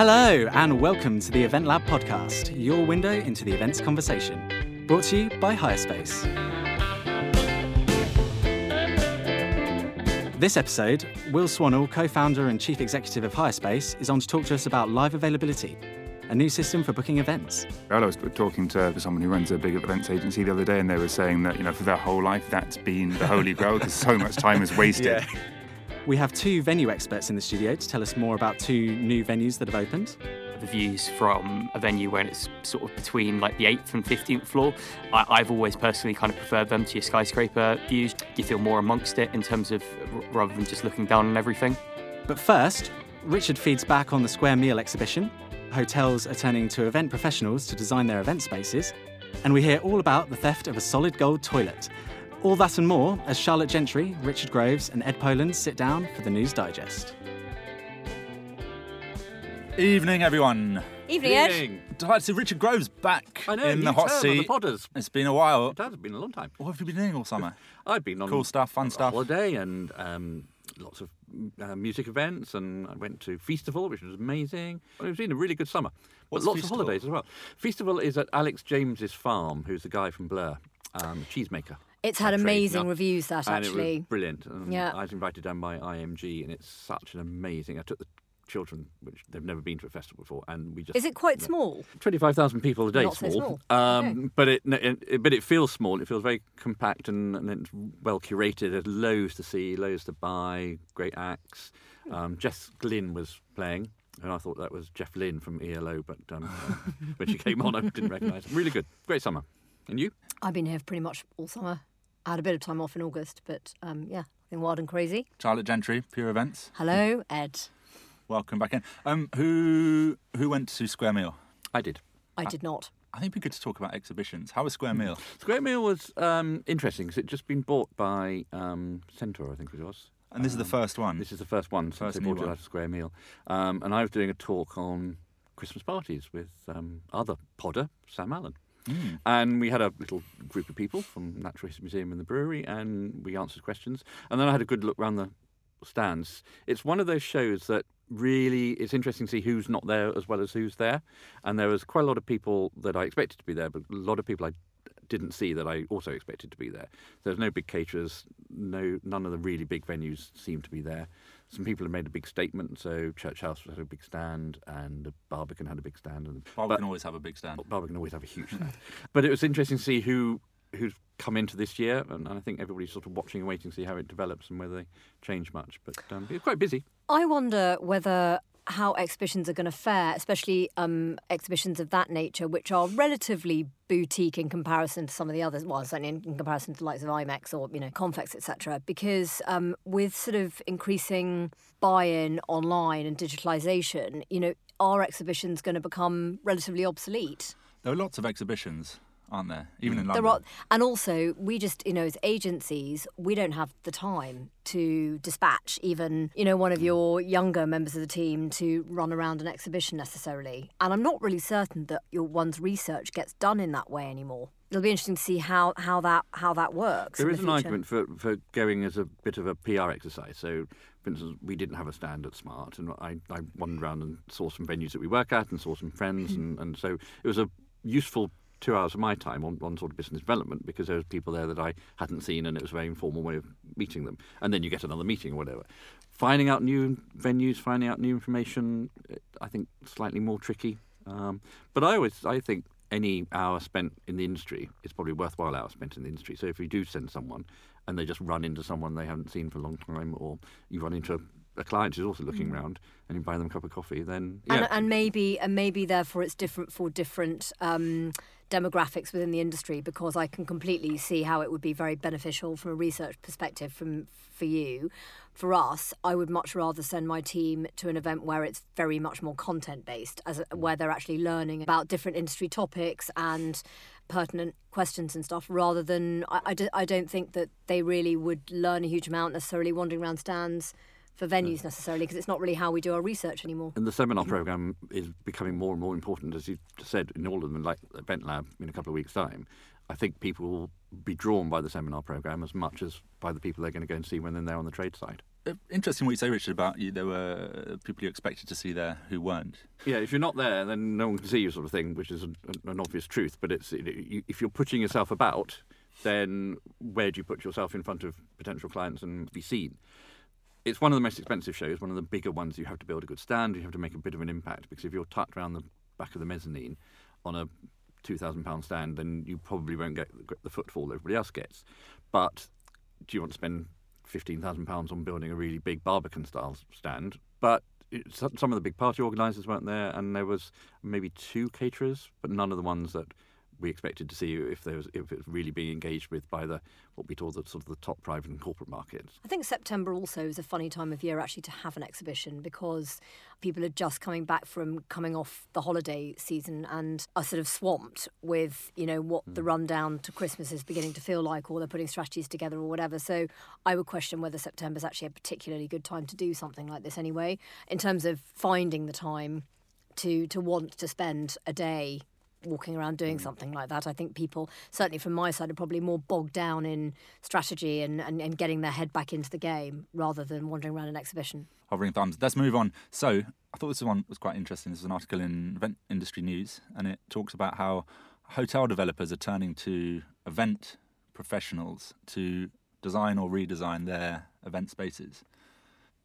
Hello, and welcome to the Event Lab podcast, your window into the events conversation. Brought to you by Hirespace. This episode, Will Swannell, co founder and chief executive of Hirespace, is on to talk to us about live availability, a new system for booking events. I was talking to someone who runs a big events agency the other day, and they were saying that, you know, for their whole life, that's been the holy grail because so much time is wasted. We have two venue experts in the studio to tell us more about two new venues that have opened. the views from a venue where it's sort of between like the 8th and 15th floor. I, I've always personally kind of preferred them to your skyscraper views. You feel more amongst it in terms of rather than just looking down on everything. But first, Richard feeds back on the Square Meal exhibition. Hotels are turning to event professionals to design their event spaces. And we hear all about the theft of a solid gold toilet. All that and more as Charlotte Gentry, Richard Groves, and Ed Poland sit down for the News Digest. Evening, everyone. Evening, Ed. Delighted to see Richard Groves back I know, in the hot term of seat. the Potters. It's been a while. It has been a long time. What have you been doing all summer? I've been on Cool stuff, fun stuff. holiday and um, lots of uh, music events, and I went to Feastival, which was amazing. It's been a really good summer. What's but lots Feastival? of holidays as well. Feastival is at Alex James's farm, who's the guy from Blur, um, cheesemaker. It's had amazing reviews, that actually. was brilliant. Yeah. I was invited down by IMG, and it's such an amazing. I took the children, which they've never been to a festival before, and we just Is it quite yeah. small? Twenty-five thousand people a day. Not so small, small. Um, but it, it, but it feels small. It feels very compact and, and it's well curated. There's loads to see, loads to buy, great acts. Um, Jess Glynne was playing, and I thought that was Jeff Lynne from ELO, but um, when she came on, I didn't recognise. Really good, great summer. And you? I've been here pretty much all summer. I had a bit of time off in August, but um, yeah, been wild and crazy. Charlotte Gentry, Pure Events. Hello, Ed. Welcome back in. Um, who who went to Square Meal? I did. I did not. I think it'd be good to talk about exhibitions. How was Square Meal? Square Meal was um, interesting because it just been bought by um, Centaur, I think it was. And this is the first one. This is the first one since First they new brought it out of Square Meal. Um, and I was doing a talk on Christmas parties with um, other podder, Sam Allen. Hmm. And we had a little group of people from Natural History Museum and the brewery, and we answered questions. And then I had a good look around the stands. It's one of those shows that really it's interesting to see who's not there as well as who's there. And there was quite a lot of people that I expected to be there, but a lot of people I didn't see that I also expected to be there. There's no big caterers, no none of the really big venues seemed to be there. Some people have made a big statement, so Church House had a big stand, and the Barbican had a big stand, and Barbican always have a big stand. Barbican always have a huge stand. but it was interesting to see who who's come into this year, and I think everybody's sort of watching and waiting to see how it develops and whether they change much. But um, it was quite busy. I wonder whether how exhibitions are going to fare, especially um, exhibitions of that nature, which are relatively boutique in comparison to some of the others. Well, certainly in, in comparison to the likes of IMEX or you know Confex, etc. Because um, with sort of increasing buy-in online and digitalisation, you know, are exhibitions going to become relatively obsolete? There are lots of exhibitions, aren't there? Mm. Even in London. There are, and also we just, you know, as agencies, we don't have the time to dispatch even, you know, one of mm. your younger members of the team to run around an exhibition necessarily. And I'm not really certain that your one's research gets done in that way anymore. It'll be interesting to see how, how that how that works. There in is the an argument for, for going as a bit of a PR exercise. So, for instance, we didn't have a stand at Smart, and I, I wandered around and saw some venues that we work at and saw some friends, and, and so it was a useful two hours of my time on, on sort of business development because there was people there that I hadn't seen, and it was a very informal way of meeting them. And then you get another meeting or whatever. Finding out new venues, finding out new information, eh, I think slightly more tricky. Um, but I always, I think any hour spent in the industry is probably worthwhile hour spent in the industry. So if you do send someone and they just run into someone they haven't seen for a long time, or you run into a, client who's also looking around and you buy them a cup of coffee, then yeah, and, and maybe and maybe therefore it's different for different um, demographics within the industry because I can completely see how it would be very beneficial from a research perspective from for you. For us, I would much rather send my team to an event where it's very much more content based, as a, where they're actually learning about different industry topics and pertinent questions and stuff, rather than I, I, do, I don't think that they really would learn a huge amount necessarily wandering around stands for venues necessarily because it's not really how we do our research anymore. And the seminar program is becoming more and more important, as you said, in all of them, like Event Lab in a couple of weeks' time. I think people will be drawn by the seminar program as much as by the people they're going to go and see when they're there on the trade side. uh, interesting what you say, Richard, about you. There were people you expected to see there who weren't. Yeah, if you're not there, then no one can see you, sort of thing, which is an, an obvious truth. But it's if you're putting yourself about, then where do you put yourself in front of potential clients and be seen? It's one of the most expensive shows, one of the bigger ones. You have to build a good stand. You have to make a bit of an impact because if you're tucked around the back of the mezzanine on a two thousand pound stand, then you probably won't get the footfall everybody else gets. But do you want to spend fifteen thousand pounds on building a really big Barbican style stand? But it, some of the big party organisers weren't there, and there was maybe two caterers, but none of the ones that we expected to see if there was if it was really being engaged with by the what we call the sort of the top private and corporate markets. I think September also is a funny time of year actually to have an exhibition because people are just coming back from coming off the holiday season and are sort of swamped with you know what mm. the rundown to Christmas is beginning to feel like, or they're putting strategies together or whatever. So I would question whether September is actually a particularly good time to do something like this anyway. In terms of finding the time to to want to spend a day walking around doing mm. something like that. I think people, certainly from my side, are probably more bogged down in strategy and, and, and getting their head back into the game rather than wandering around an exhibition. Hovering thumbs. Let's move on. So, I thought this one was quite interesting. This is an article in Event Industry News, and it talks about how hotel developers are turning to event professionals to design or redesign their event spaces.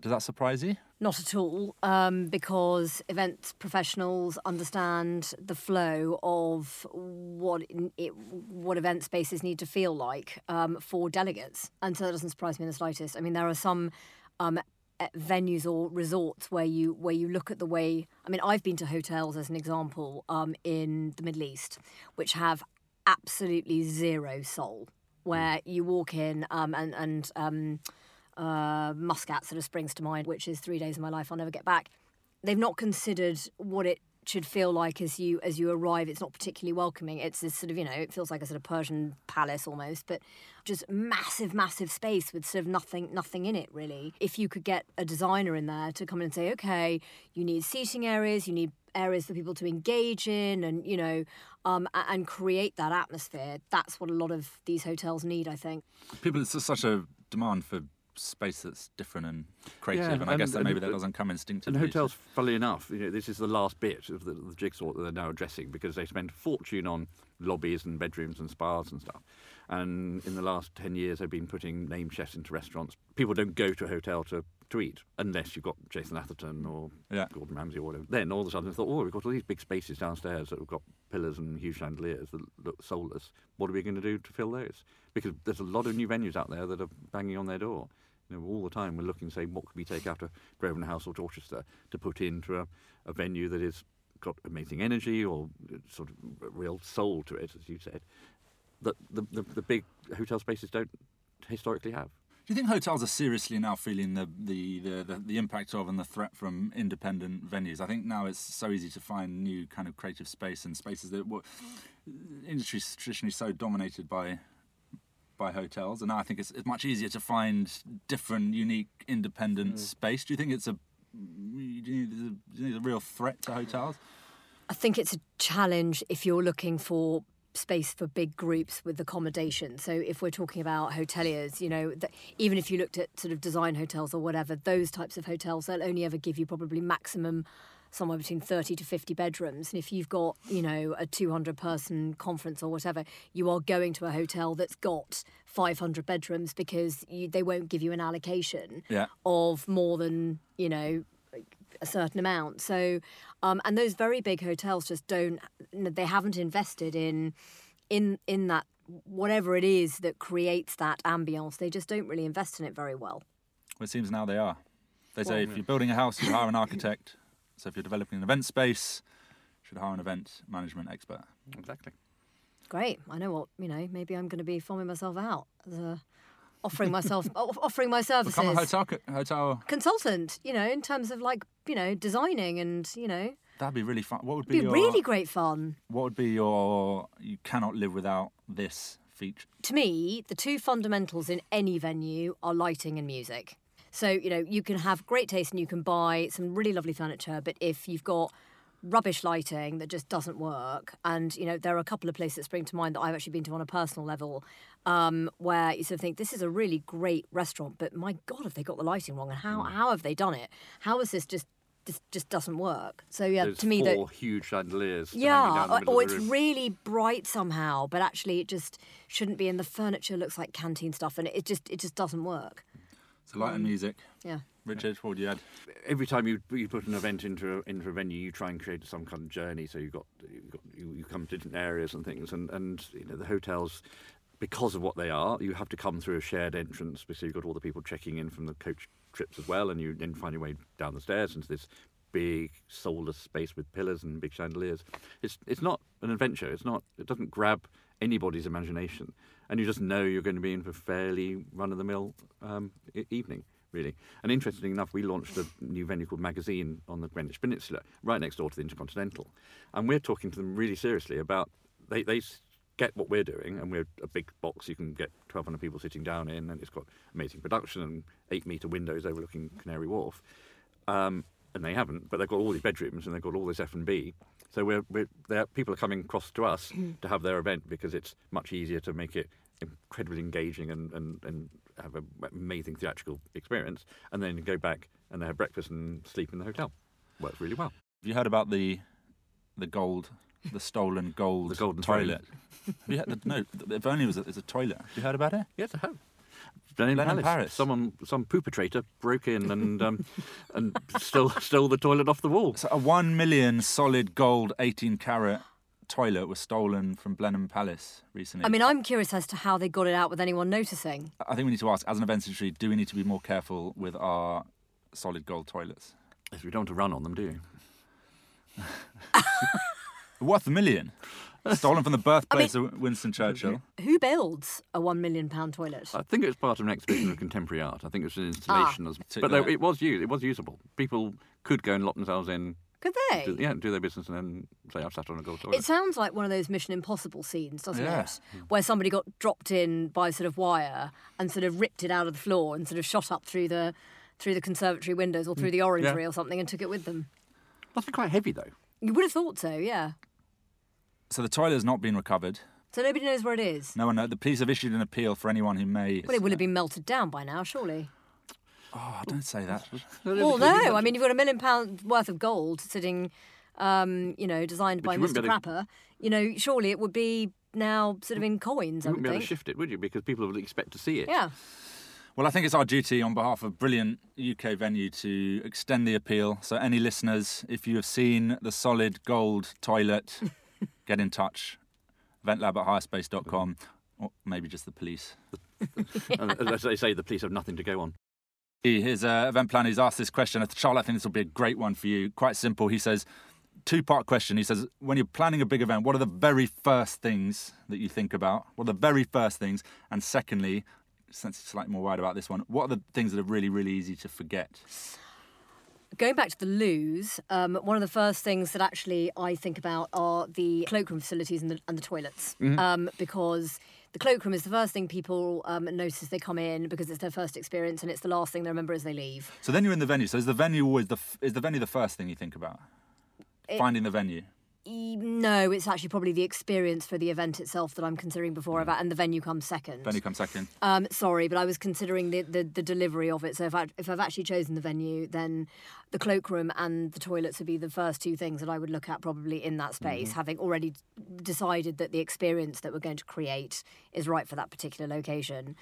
Does that surprise you? Not at all, um, because events professionals understand the flow of what it, what event spaces need to feel like um, for delegates, and so that doesn't surprise me in the slightest. I mean, there are some um, venues or resorts where you where you look at the way. I mean, I've been to hotels as an example um, in the Middle East, which have absolutely zero soul, where you walk in um, and and um, uh, Muscat sort of springs to mind, which is three days of my life I'll never get back. They've not considered what it should feel like as you as you arrive. It's not particularly welcoming. It's this sort of you know it feels like a sort of Persian palace almost, but just massive, massive space with sort of nothing nothing in it really. If you could get a designer in there to come in and say, okay, you need seating areas, you need areas for people to engage in, and you know, um, and create that atmosphere. That's what a lot of these hotels need, I think. People, it's such a demand for space that's different and creative, yeah, and, and, I guess that maybe that doesn't come instinctively. And hotels, funnily enough, you know, this is the last bit of the, the jigsaw that they're now addressing because they spend a fortune on lobbies and bedrooms and spas and stuff. And in the last 10 years, they've been putting name chefs into restaurants. People don't go to a hotel to, to eat unless you've got Jason Atherton or yeah. Gordon Ramsay or whatever. Then all of a sudden, they thought, oh, we've got all these big spaces downstairs that have got pillars and huge chandeliers that look soulless. What are we going to do to fill those? Because there's a lot of new venues out there that are banging on their door. You know, all the time we're looking, say, what could we take out of House or Dorchester to put into a, a venue that has got amazing energy or uh, sort of real soul to it, as you said, that the, the, the big hotel spaces don't historically have. Do you think hotels are seriously now feeling the, the, the, the, impact of and the threat from independent venues? I think now it's so easy to find new kind of creative space and spaces that were uh, industry's traditionally so dominated by by hotels, and now I think it's, it's much easier to find different, unique, independent mm. space. Do you think it's a, a, a real threat to hotels? I think it's a challenge if you're looking for space for big groups with accommodation. So if we're talking about hoteliers, you know, even if you looked at sort of design hotels or whatever, those types of hotels, they'll only ever give you probably maximum somewhere between 30 to 50 bedrooms. And if you've got, you know, a 200 person conference or whatever, you are going to a hotel that's got 500 bedrooms because you, they won't give you an allocation yeah. of more than, you know, a certain amount. So, um, and those very big hotels just don't, they haven't invested in, in, in that, whatever it is that creates that ambience. They just don't really invest in it very well. Well, it seems now they are. They say if you're building a house, you hire an architect. So if you're developing an event space, you should hire an event management expert. Exactly. Great. I know what you know. Maybe I'm going to be forming myself out, as offering myself, offering my services. Become a hotel hotel consultant. You know, in terms of like you know designing and you know. That'd be really fun. What would be, be your, really great fun? What would be your you cannot live without this feature? To me, the two fundamentals in any venue are lighting and music. So, you know, you can have great taste and you can buy some really lovely furniture, but if you've got rubbish lighting that just doesn't work. And you know, there are a couple of places that spring to mind that I've actually been to on a personal level, um, where you sort of think this is a really great restaurant, but my God, have they got the lighting wrong? And how Mm. how have they done it? How is this just this just doesn't work? So yeah, to me that four huge chandeliers. yeah, the or, middle or of it's really bright somehow, but actually it just shouldn't be. And the furniture looks like canteen stuff, and it just it just doesn't work. So light and mm. music. Yeah. Richard, what would you add? every time you you put an event into a, into a venue, you try and create some kind of journey. So you've got you've got you, you come to different areas and things, and and you know the hotels. Because of what they are, you have to come through a shared entrance because you've got all the people checking in from the coach trips as well, and you then find your way down the stairs into this big soulless space with pillars and big chandeliers. It's it's not an adventure. It's not. It doesn't grab anybody's imagination, and you just know you're going to be in for a fairly run of the mill um, evening really. And interestingly enough, we launched a new venue called Magazine on the Greenwich Peninsula, right next door to the Intercontinental. And we're talking to them really seriously about they, they get what we're doing, and we're a big box you can get 1,200 people sitting down in, and it's got amazing production and eight metre windows overlooking Canary Wharf. Um, and they haven't, but they've got all these bedrooms and they've got all this F and B. So we're, we're people are coming across to us mm. to have their event because it's much easier to make it incredibly engaging and, and, and have an amazing theatrical experience, and then go back and they have breakfast and sleep in the hotel. Works really well. Have you heard about the the gold, the stolen gold The golden toilet? Have you heard, no, if only it was a, it's a toilet. Have you heard about it? Yes, I have. Blenheim Blenheim Palace. Paris. Someone, some perpetrator broke in and um, and stole stole the toilet off the wall. So a one million solid gold, eighteen carat toilet was stolen from Blenheim Palace recently. I mean, I'm curious as to how they got it out with anyone noticing. I think we need to ask, as an events industry, do we need to be more careful with our solid gold toilets? Yes, we don't want to run on them, do you? Worth a million. Stolen from the birthplace of Winston Churchill. Who builds a one million pound toilet? I think it was part of an exhibition of contemporary art. I think it was an ah. installation, as, but there- it was used. It was usable. People could go and lock themselves in, Could they? do, yeah, do their business, and then say, "I've sat on a gold toilet." It sounds like one of those Mission Impossible scenes, doesn't Yeah. it? Where somebody got dropped in by sort of wire and sort of ripped it out of the floor and sort of shot up through the through the conservatory windows or through mm. the orangery or something and took it with them. Must be quite heavy though. You would have thought so, yeah. So the toilet has not been recovered. So nobody knows where it is. No one knows. The police have issued an appeal for anyone who may. Well, it would have been melted down by now, surely. Oh, don't say that. Well, no. I mean, you've got a million pound worth of gold sitting, um, you know, designed But by you wouldn't Mr. be able Crapper. You know, surely it would be now sort of in coins. You wouldn't would be able think. to shift it, would you? Because people would expect to see it. Yeah. Well, I think it's our duty on behalf of brilliant UK venue to extend the appeal. So, any listeners, if you have seen the solid gold toilet, get in touch. Eventlab at hirespace.com, or maybe just the police. as they say, the police have nothing to go on. His uh, event planner has asked this question. Charlotte, I think this will be a great one for you. Quite simple. He says, two part question. He says, when you're planning a big event, what are the very first things that you think about? What are the very first things? And secondly, since it's slightly more wide about this one, what are the things that are really, really easy to forget? Going back to the loos, um, one of the first things that actually I think about are the cloakroom facilities and the, and the toilets, um, because the cloakroom is the first thing people um, notice as they come in because it's their first experience and it's the last thing they remember as they leave. So then you're in the venue. So is the venue always the f- is the venue the first thing you think about? Finding the venue. No, it's actually probably the experience for the event itself that I'm considering before about, and the venue comes second. Venue comes second. Um, sorry, but I was considering the, the, the delivery of it. So if, I, if I've actually chosen the venue, then the cloakroom and the toilets would be the first two things that I would look at probably in that space, having already decided that the experience that we're going to create is right for that particular location.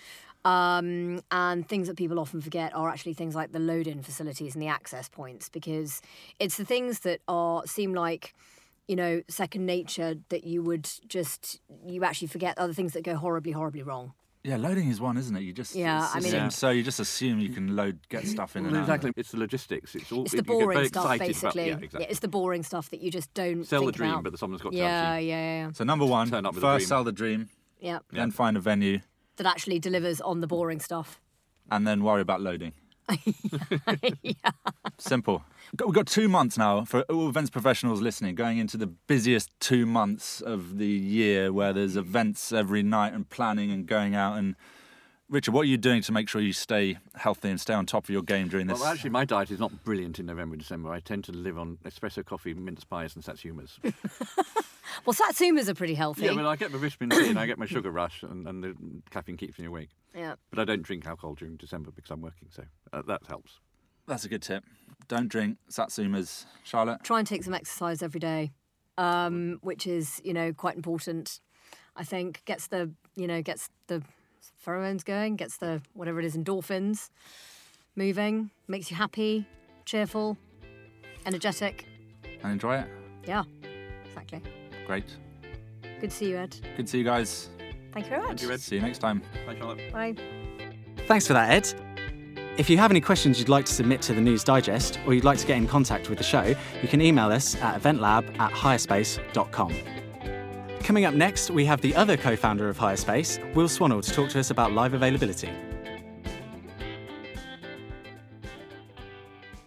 Um, and things that people often forget are actually things like the load-in facilities and the access points, because it's the things that are seem like you know second nature that you would just you actually forget other things that go horribly horribly wrong. Yeah, loading is one, isn't it? You just Yeah, I mean- Yeah. so you just assume you can load get stuff in and out. exactly. It's the logistics. It's all. It's you the get boring very stuff, basically. About, yeah, exactly. it's the boring stuff that you just don't Sell the dream, about. but someone's got to yeah, actually. yeah, yeah, So number one, Turn up first dream. sell the dream, yeah. then find a venue, That actually delivers on the boring stuff. and then worry about loading. yeah. Simple. We've got two months now for all events professionals listening, going into the busiest two months of the year where there's events every night and planning and going out and Richard, what are you doing to make sure you stay healthy and stay on top of your game during this? Well, actually, my diet is not brilliant in November and December. I tend to live on espresso coffee, mince pies, and satsumas. Well, satsumas are pretty healthy. yeah, I mean, I get my vitamin C and I get my sugar rush, and, and the caffeine keeps me awake. Yeah. But I don't drink alcohol during December because I'm working, so uh, that helps. That's a good tip. Don't drink satsumas. Charlotte? Try and take some exercise every day, um, which is you know quite important. I think gets the you know gets the pheromones going, gets the whatever it is endorphins moving, makes you happy, cheerful, energetic. And enjoy it. Yeah, exactly. Great. Good to see you, Ed. Good to see you guys. Thank you very much. See you next time. Bye, Charlotte. Bye. Thanks for that, Ed. If you have any questions you'd like to submit to the News Digest or you'd like to get in contact with the show, you can email us at eventlab at hirespace.com. Coming up next, we have the other co founder of Hirespace, Will Swannell, to talk to us about live availability.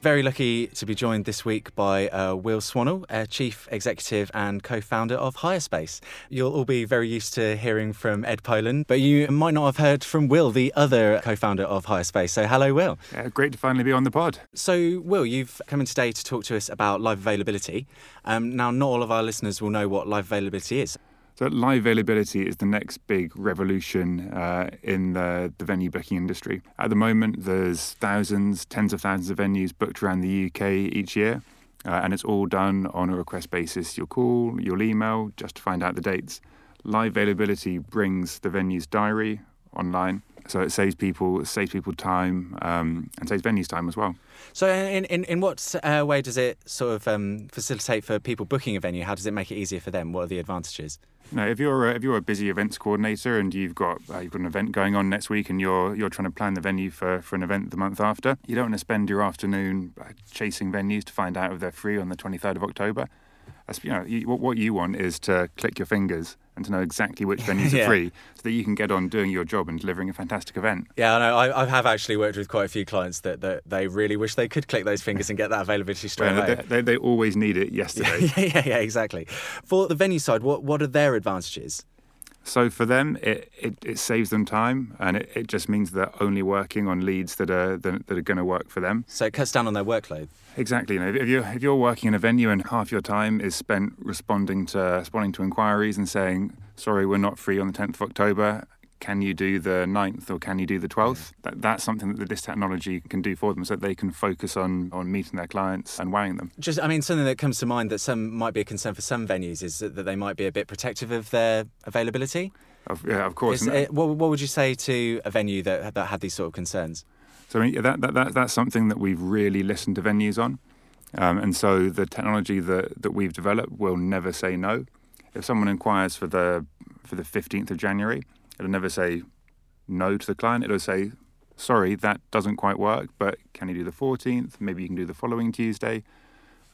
Very lucky to be joined this week by uh, Will Swannell, uh, Chief Executive and co founder of Hirespace. You'll all be very used to hearing from Ed Poland, but you might not have heard from Will, the other co founder of Hirespace. So, hello, Will. Yeah, great to finally be on the pod. So, Will, you've come in today to talk to us about live availability. Um, now, not all of our listeners will know what live availability is. So live availability is the next big revolution uh, in the, the venue booking industry. At the moment, there's thousands, tens of thousands of venues booked around the UK each year, uh, and it's all done on a request basis. You'll call, you'll email, just to find out the dates. Live availability brings the venue's diary online, so it saves people saves people time um, and saves venues time as well. So, in, in, in what uh, way does it sort of um, facilitate for people booking a venue? How does it make it easier for them? What are the advantages? No, if you're a, if you're a busy events coordinator and you've got uh, you've got an event going on next week and you're you're trying to plan the venue for, for an event the month after, you don't want to spend your afternoon uh, chasing venues to find out if they're free on the 23rd of October. That's, you know, you, what, what you want is to click your fingers and to know exactly which venues Yeah. are free, so that you can get on doing your job and delivering a fantastic event. Yeah, I know. I, I have actually worked with quite a few clients that, that they really wish they could click those fingers and get that availability straight away. they, they, they always need it yesterday. yeah, yeah, yeah, exactly. For the venue side, what, what are their advantages? So for them, it, it, it saves them time, and it, it just means they're only working on leads that are that, that are going to work for them. So it cuts down on their workload. Exactly. You know, if you're if you're working in a venue and half your time is spent responding to responding to inquiries and saying, "Sorry, we're not free on the 10th of October. Can you do the 9th or can you do the 12th?" That, that's something that this technology can do for them, so that they can focus on on meeting their clients and wowing them. Just, I mean, something that comes to mind that some might be a concern for some venues is that, that they might be a bit protective of their availability. Of, yeah, of course. Is, uh, what, what would you say to a venue that that had these sort of concerns? So I mean, that, that, that that's something that we've really listened to venues on, um, and so the technology that, that we've developed will never say no. If someone inquires for the for the fifteenth of January, it'll never say no to the client. It'll say, "Sorry, that doesn't quite work, but can you do the fourteenth? Maybe you can do the following Tuesday."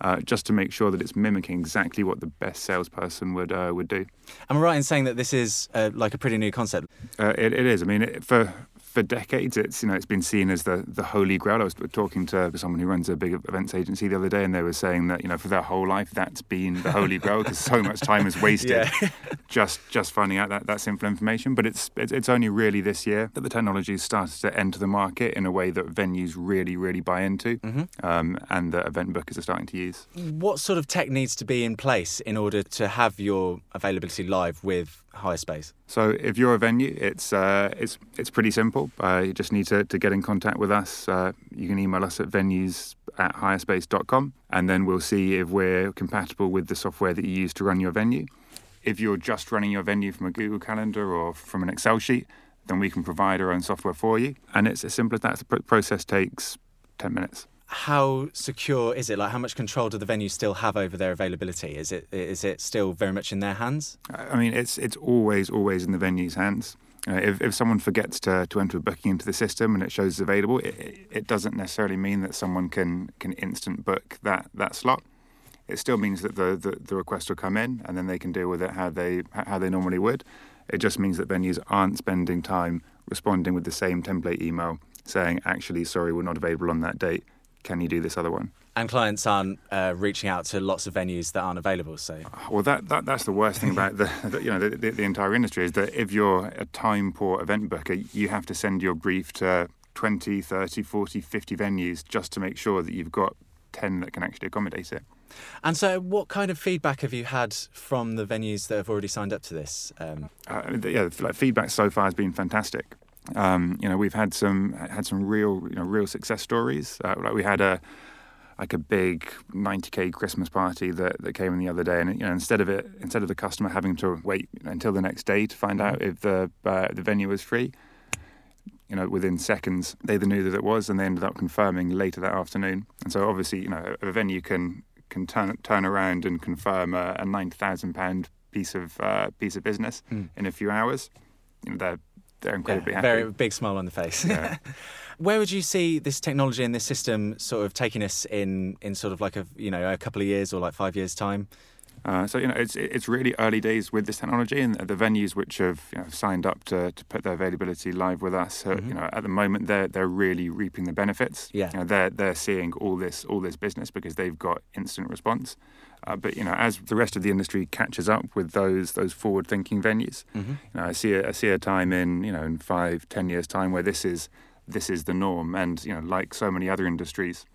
Uh, just to make sure that it's mimicking exactly what the best salesperson would uh, would do. Am I right in saying that this is uh, like a pretty new concept? Uh, it, it is. I mean, it, for for decades, it's you know it's been seen as the the holy grail. I was talking to someone who runs a big events agency the other day, and they were saying that you know for their whole life that's been the holy grail because so much time is wasted just just finding out that that simple information. But it's, it's it's only really this year that the technology has started to enter the market in a way that venues really really buy into, um, and that event bookers are starting to use. What sort of tech needs to be in place in order to have your availability live with Hirespace? So if you're a venue, it's uh, it's it's pretty simple. Uh, you just need to, to get in contact with us. Uh, you can email us at venues at hirespace.com and then we'll see if we're compatible with the software that you use to run your venue. If you're just running your venue from a Google Calendar or from an Excel sheet, then we can provide our own software for you. And it's as simple as that. The process takes 10 minutes. How secure is it? Like, how much control do the venues still have over their availability? Is it is it still very much in their hands? I mean, it's it's always always in the venue's hands. Uh, if, if someone forgets to, to enter a booking into the system and it shows it's available, it, it- doesn't necessarily mean that someone can can instant book that, that slot. It still means that the, the, the request will come in and then they can deal with it how they how they normally would. It just means that venues aren't spending time responding with the same template email saying, "Actually, sorry, we're not available on that date. Can you do this other one?" And clients aren't uh, reaching out to lots of venues that aren't available. So Well, that, that that's the worst thing about the, the you know the, the, the entire industry is that if you're a time poor event booker, you have to send your brief to 20, 30, 40, 50 venues just to make sure that you've got 10 that can actually accommodate it. And so, what kind of feedback have you had from the venues that have already signed up to this? Um, Uh, yeah, like feedback so far has been fantastic. Um, you know, we've had some had some real you know real success stories. Uh, like we had a like a big 90k Christmas party that, that came in the other day, and you know instead of it instead of the customer having to wait until the next day to find out if the uh, the venue was free, you know within seconds they either knew that it was, and they ended up confirming later that afternoon. And so obviously you know a venue can can turn turn around and confirm a, a ninety thousand pound piece of uh, piece of business in a few hours. You know they're they're incredibly yeah, happy. very big smile on the face. Yeah. Where would you see this technology and this system sort of taking us in, in sort of like a you know a couple of years or like five years time? Uh, so you know, it's it's really early days with this technology, and the venues which have you know, signed up to, to put their availability live with us, uh, you know, at the moment they're they're really reaping the benefits. Yeah. you know, they're they're seeing all this all this business because they've got instant response. Uh, but you know, as the rest of the industry catches up with those those forward thinking venues, you know, I see a, I see a time in you know in five ten years time where this is this is the norm, and you know, like so many other industries,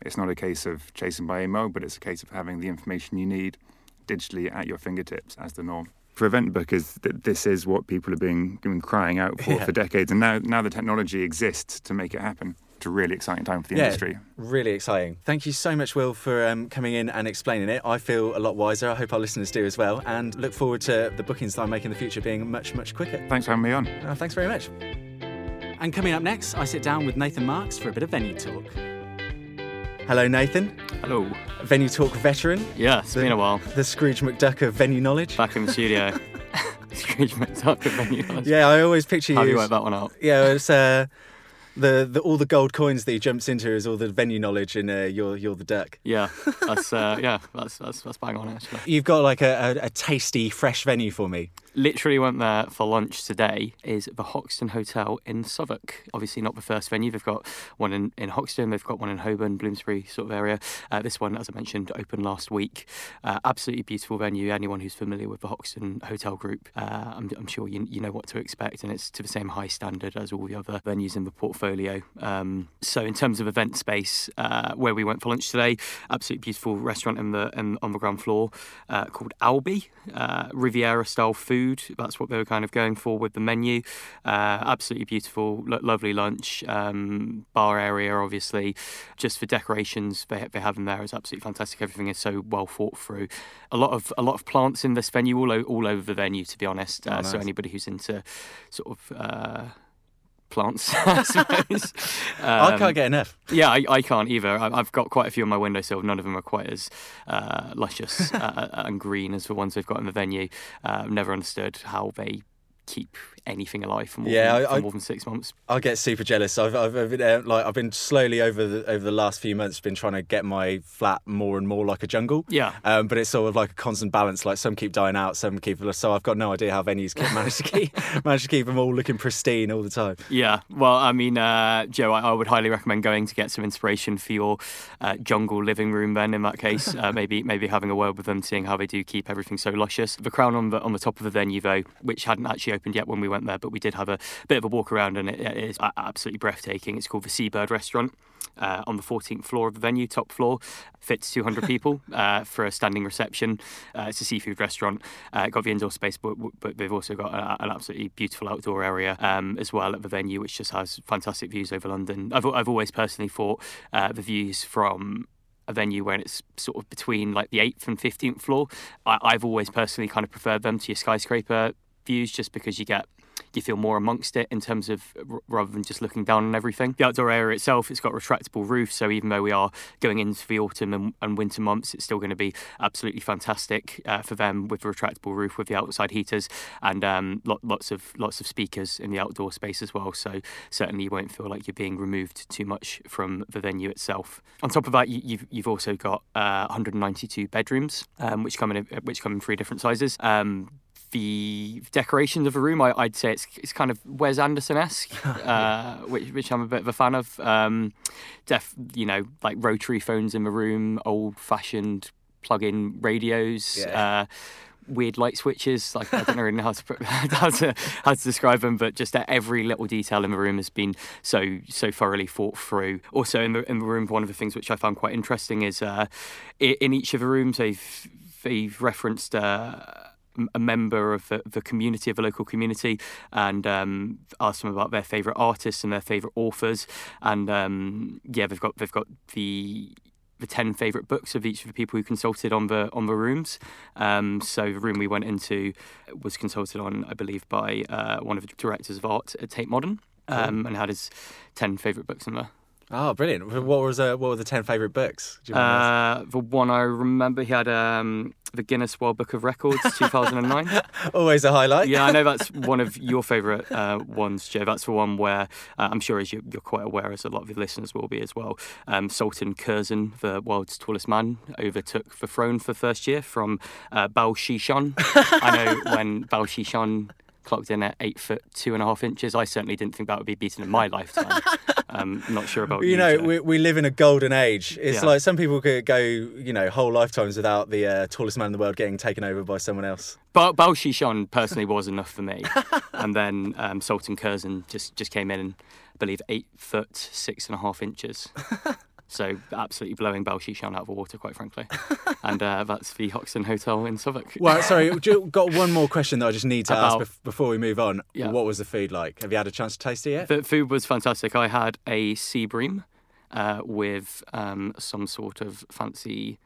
it's not a case of chasing by email, but it's a case of having the information you need digitally at your fingertips as the norm. For event bookers, th- this is what people have been, been crying out for Yeah. for decades, and now now the technology exists to make it happen. It's a really exciting time for the industry. really exciting. Thank you so much, Will, for um, coming in and explaining it. I feel a lot wiser. I hope our listeners do as well, and look forward to the bookings that I make in the future being much much quicker. Thanks for having me on. Uh, thanks very much. And coming up next, I sit down with Nathan Marks for a bit of venue talk. Hello, Nathan, Hello. venue talk veteran, Yeah, it's been a while. the Scrooge McDuck of venue knowledge. Back in the studio. Scrooge McDuck of venue. knowledge. Yeah, I always picture you. How you work that one out? Yeah, it's uh, the, the all the gold coins that he jumps into is all the venue knowledge, and uh, you're you're the duck. Yeah, that's uh, yeah, that's that's that's bang on actually. You've got like a, a, a tasty, fresh venue for me. Literally went there for lunch today. Is the Hoxton Hotel in Southwark? Obviously not the first venue. They've got one in, in Hoxton. They've got one in Holborn, Bloomsbury sort of area. Uh, this one, as I mentioned, opened last week. Uh, absolutely beautiful venue. Anyone who's familiar with the Hoxton Hotel Group, uh, I'm, I'm sure you, you know what to expect, and it's to the same high standard as all the other venues in the portfolio. Um, so in terms of event space, uh, where we went for lunch today, absolutely beautiful restaurant in the in, on the ground floor uh, called Albie, uh, Riviera style food. That's what they were kind of going for with the menu. Uh, absolutely beautiful, lo- lovely lunch, um, bar area, obviously. Just for decorations they, they have in there is absolutely fantastic. Everything is so well thought through. A lot of a lot of plants in this venue, all o- all over the venue, to be honest. Uh, So nice. anybody who's into sort of uh, plants, I suppose. I Um, can't get enough. yeah, I, I can't either. I- I've got quite a few on my windowsill. None of them are quite as uh, luscious uh, and green as the ones they've got in the venue. Uh, never understood how they keep anything alive for more, Yeah, than, I- for more than six months. I get super jealous. I've, I've, I've been uh, like I've been slowly over the over the last few months been trying to get my flat more and more like a jungle. Yeah. Um, but it's sort of like a constant balance. Like some keep dying out, some keep. So I've got no idea how venues keep, manage to keep manage to keep them all looking pristine all the time. Yeah, well, I mean, uh, Joe, I, I would highly recommend going to get some inspiration for your uh, jungle living room. Then, in that case, uh, maybe maybe having a word with them, seeing how they do keep everything so luscious. The crown on the on the top of the venue, though, which hadn't actually opened yet when we went there, but we did have a bit of a walk around, and it, it is absolutely breathtaking. It's called the Seabird Restaurant. Uh, on the 14th floor of the venue, top floor, fits 200 people uh, for a standing reception. Uh, it's a seafood restaurant. Uh, got the indoor space, but, but they've also got a, an absolutely beautiful outdoor area um, as well at the venue, which just has fantastic views over London. I've, I've always personally thought uh, the views from a venue when it's sort of between like the eighth and 15th floor, I, I've always personally kind of preferred them to your skyscraper views just because you get you feel more amongst it in terms of rather than just looking down on everything. The outdoor area itself, it's got retractable roof, so even though we are going into the autumn and, and winter months, it's still going to be absolutely fantastic uh, for them with the retractable roof with the outside heaters and um, lot, lots of lots of speakers in the outdoor space as well. So certainly you won't feel like you're being removed too much from the venue itself. On top of that, you, you've you've also got uh, 192 bedrooms, um, which come in which come in three different sizes. Um, the decorations of a room, I, would say it's it's kind of Wes Anderson esque, uh, which which I'm a bit of a fan of. Um, def, you know, like rotary phones in the room, old fashioned plug-in radios. Yeah. Uh, weird light switches. Like I don't really know how to, how to how to describe them, but just every little detail in the room has been so so thoroughly thought through. Also in the in the room, one of the things which I found quite interesting is uh, in each of the rooms they've they've referenced. Uh, a member of the, the, community of the local community and um, asked them about their favourite artists and their favourite authors and um, yeah they've got they've got the the 10 favourite books of each of the people who consulted on the on the rooms. Um, so the room we went into was consulted on, I believe, by uh, one of the directors of art at Tate Modern, um, and had his 10 favourite books in there. Oh, brilliant! What was uh, what were the ten favourite books? Uh, the one I remember, he had um, the Guinness World Book of Records, 2009. Always a highlight. yeah, I know that's one of your favourite uh, ones, Joe. That's the one where uh, I'm sure, as you, are quite aware, as a lot of your listeners will be as well. Um, Sultan Kösen, the world's tallest man, overtook the throne for the first year from uh, Bao Xishun. I know when Bao Xishun clocked in at eight foot two and a half inches. I certainly didn't think that would be beaten in my lifetime. Um, not sure about you. You know, we, we live in a golden age. It's yeah. like some people could go, you know, whole lifetimes without the uh, tallest man in the world getting taken over by someone else. But Bao Xishun personally was enough for me. and then um, Sultan Kösen just, just came in and I believe eight foot six and a half inches. So absolutely blowing Bao Xishun out of the water, quite frankly. and uh, that's the Hoxton Hotel in Southwark. Well, sorry, got one more question that I just need to About, ask before we move on. Yeah. What was the food like? Have you had a chance to taste it yet? The food was fantastic. I had a sea bream uh, with um, some sort of fancy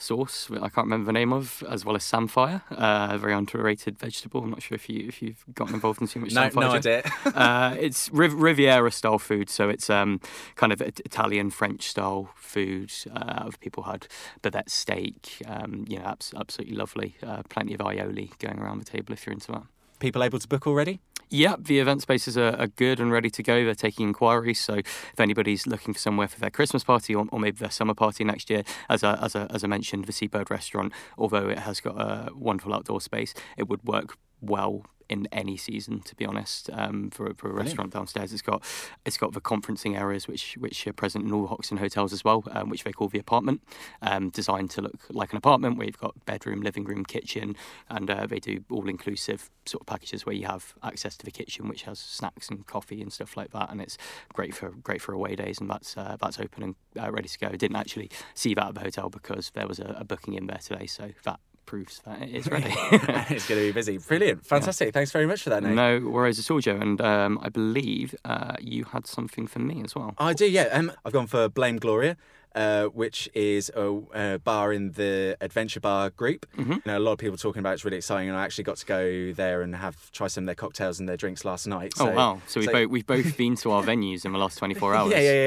sauce I can't remember the name of, as well as samphire, uh, a very underrated vegetable. I'm not sure if you if you've gotten involved in too much no, samphire. No idea. uh, it's Riviera style food, so it's um, kind of Italian French style food. Uh, people had bavette steak, um, you know, abs- absolutely lovely. Uh, plenty of aioli going around the table if you're into that. People able to book already? Yeah, the event spaces are, are, good and ready to go. They're taking inquiries. So if anybody's looking for somewhere for their Christmas party or, or maybe their summer party next year, as as, as I mentioned, the Seabird restaurant, although it has got a wonderful outdoor space, it would work well in any season, to be honest. Um, for, for a restaurant downstairs, it's got it's got the conferencing areas which which are present in all the Hoxton hotels as well, um, which they call the apartment, um, designed to look like an apartment where you've got bedroom, living room, kitchen, and uh, they do all inclusive sort of packages where you have access to the kitchen, which has snacks and coffee and stuff like that, and it's great for great for away days, and that's uh, that's open and uh, ready to go. Didn't actually see that at the hotel because there was a, a booking in there today, so that proves that it's ready. it's going to be busy. Brilliant. Fantastic. Yeah. Thanks very much for that, Nate. No worries at all, Joe. And um, I believe uh, you had something for me as well. I do, yeah. Um, I've gone for Blame Gloria. Uh, which is a, a, bar in the Adventure Bar group. Mm-hmm. You know, a lot of people talking about it's really exciting, and I actually got to go there and have try some of their cocktails and their drinks last night. Oh, so, oh wow! So, so we've, both, we've both been to our venues in the last twenty four hours. yeah, yeah,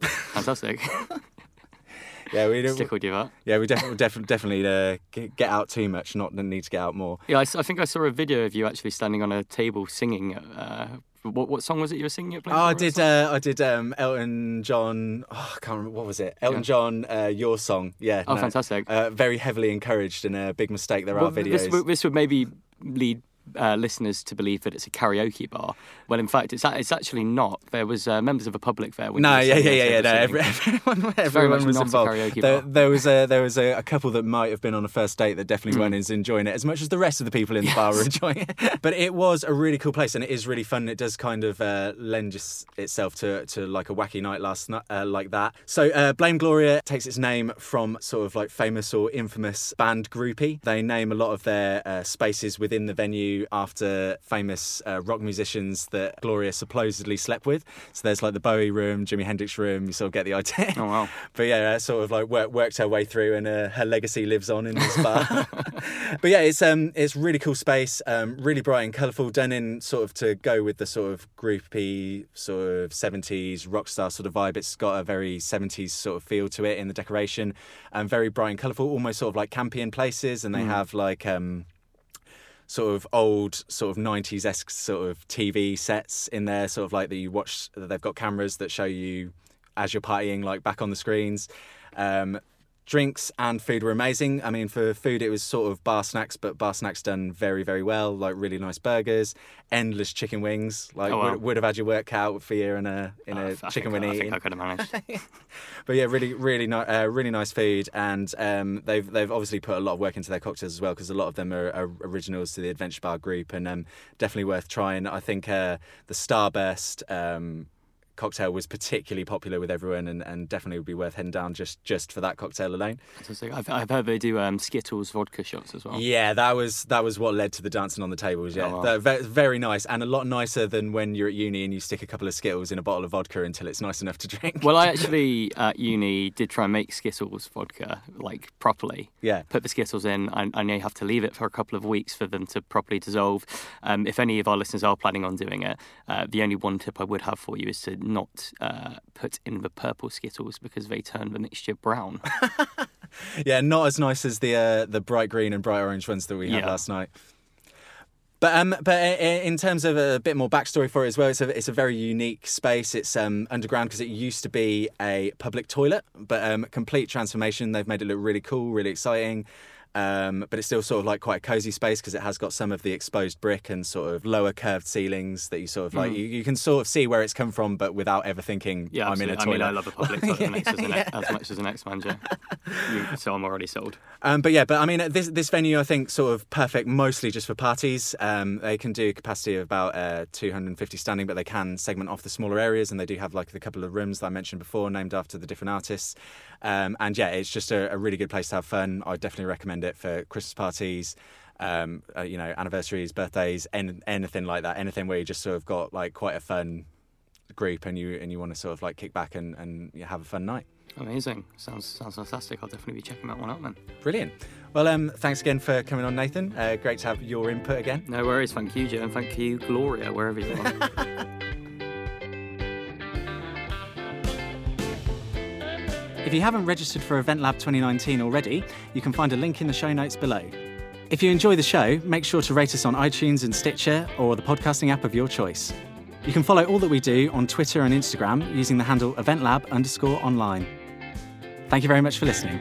yeah. Fantastic. yeah, we stick with you. Yeah, we definitely definitely definitely uh, get out too much, not need to get out more. Yeah, I, I, think I saw a video of you actually standing on a table singing. Uh, what, what song was it you were singing at? Oh, I did. Uh, I did um, Elton John. Oh, I can't remember what was it. Elton yeah. John, uh, your song. Yeah. Oh, no, fantastic. Uh, very heavily encouraged and a big mistake. There well, are videos. This, this would maybe lead uh, listeners to believe that it's a karaoke bar. Well, in fact, it's it's actually not. There was uh, members of the public there. No, yeah, yeah, yeah, yeah. No, every, everyone, everyone was involved. There, there, was a there was a, a, couple that might have been on a first date that definitely weren't mm. enjoying it as much as the rest of the people in the yes. bar were enjoying it. But it was a really cool place, and it is really fun. It does kind of uh, lend itself to to like a wacky night last night uh, like that. So, uh, Blame Gloria takes its name from sort of like famous or infamous band groupie. They name a lot of their uh, spaces within the venue after famous uh, rock musicians that Gloria supposedly slept with. So there's like the Bowie room, Jimi Hendrix room. You sort of get the idea. Oh wow! but yeah, sort of like work, worked her way through, and uh, her legacy lives on in this bar. but yeah, it's um it's really cool space, um, really bright and colourful, done in sort of to go with the sort of groupie sort of 70s rock star sort of vibe. It's got a very 70s sort of feel to it in the decoration, and very bright and colourful, almost sort of like campy in places. And they mm. have like um sort of old sort of 90s esque sort of TV sets in there, sort of like that you watch. That they've got cameras that show you as you're partying, like back on the screens. Um, drinks and food were amazing. I mean, for food, it was sort of bar snacks, but bar snacks done very, very well. Like really nice burgers, endless chicken wings. Like Oh, wow. would, would have had your work cut out for you in a in Uh, a I chicken think, wing I think eating. I could have managed. But yeah, really, really, ni- uh, really nice food, and um, they've they've obviously put a lot of work into their cocktails as well because a lot of them are, are originals to the Adventure Bar group, and um, definitely worth trying. I think uh, the Starburst. Um, cocktail was particularly popular with everyone and, and definitely would be worth heading down just just for that cocktail alone I've, I've heard they do um, Skittles vodka shots as well. yeah that was that was what led to the dancing on the tables yeah Oh, wow. They're very nice and a lot nicer than when you're at uni and you stick a couple of skittles in a bottle of vodka until it's nice enough to drink Well, I actually at uni did try and make Skittles vodka like properly. yeah Put the Skittles in. I, I know you have to leave it for a couple of weeks for them to properly dissolve. Um, if any of our listeners are planning on doing it, uh, the only one tip I would have for you is to not uh, put in the purple Skittles because they turn the mixture brown. Yeah, not as nice as the uh, the bright green and bright orange ones that we had Yeah. last night. But um, but in terms of a bit more backstory for it as well, it's a it's a very unique space. It's um underground because it used to be a public toilet, but um complete transformation. They've made it look really cool, really exciting. Um, but it's still sort of like quite a cozy space because it has got some of the exposed brick and sort of lower curved ceilings that you sort of like you, you can sort of see where it's come from, but without ever thinking. Yeah, I'm in a toilet. I mean, I love a public toilet next as, an, as much as an ex-manager. So I'm already sold. Um, but yeah, but I mean, this this venue I think sort of perfect, mostly just for parties. Um, they can do a capacity of about uh, 250 standing, but they can segment off the smaller areas, and they do have like the couple of rooms that I mentioned before, named after the different artists. Um, and yeah, it's just a, a really good place to have fun. I definitely recommend it for Christmas parties. Um, uh, you know, anniversaries, birthdays, en- anything like that. Anything where you just sort of got like quite a fun group, and you and you want to sort of like kick back and and have a fun night. Amazing. Sounds sounds fantastic. I'll definitely be checking that one out then. Brilliant. Well, um, thanks again for coming on, Nathan. Uh, great to have your input again. No worries. Thank you, Joe, and thank you, Gloria, wherever you are. If you haven't registered for Event Lab 2019 already, you can find a link in the show notes below. If you enjoy the show, make sure to rate us on iTunes and Stitcher or the podcasting app of your choice. You can follow all that we do on Twitter and Instagram using the handle eventlab underscore online. Thank you very much for listening.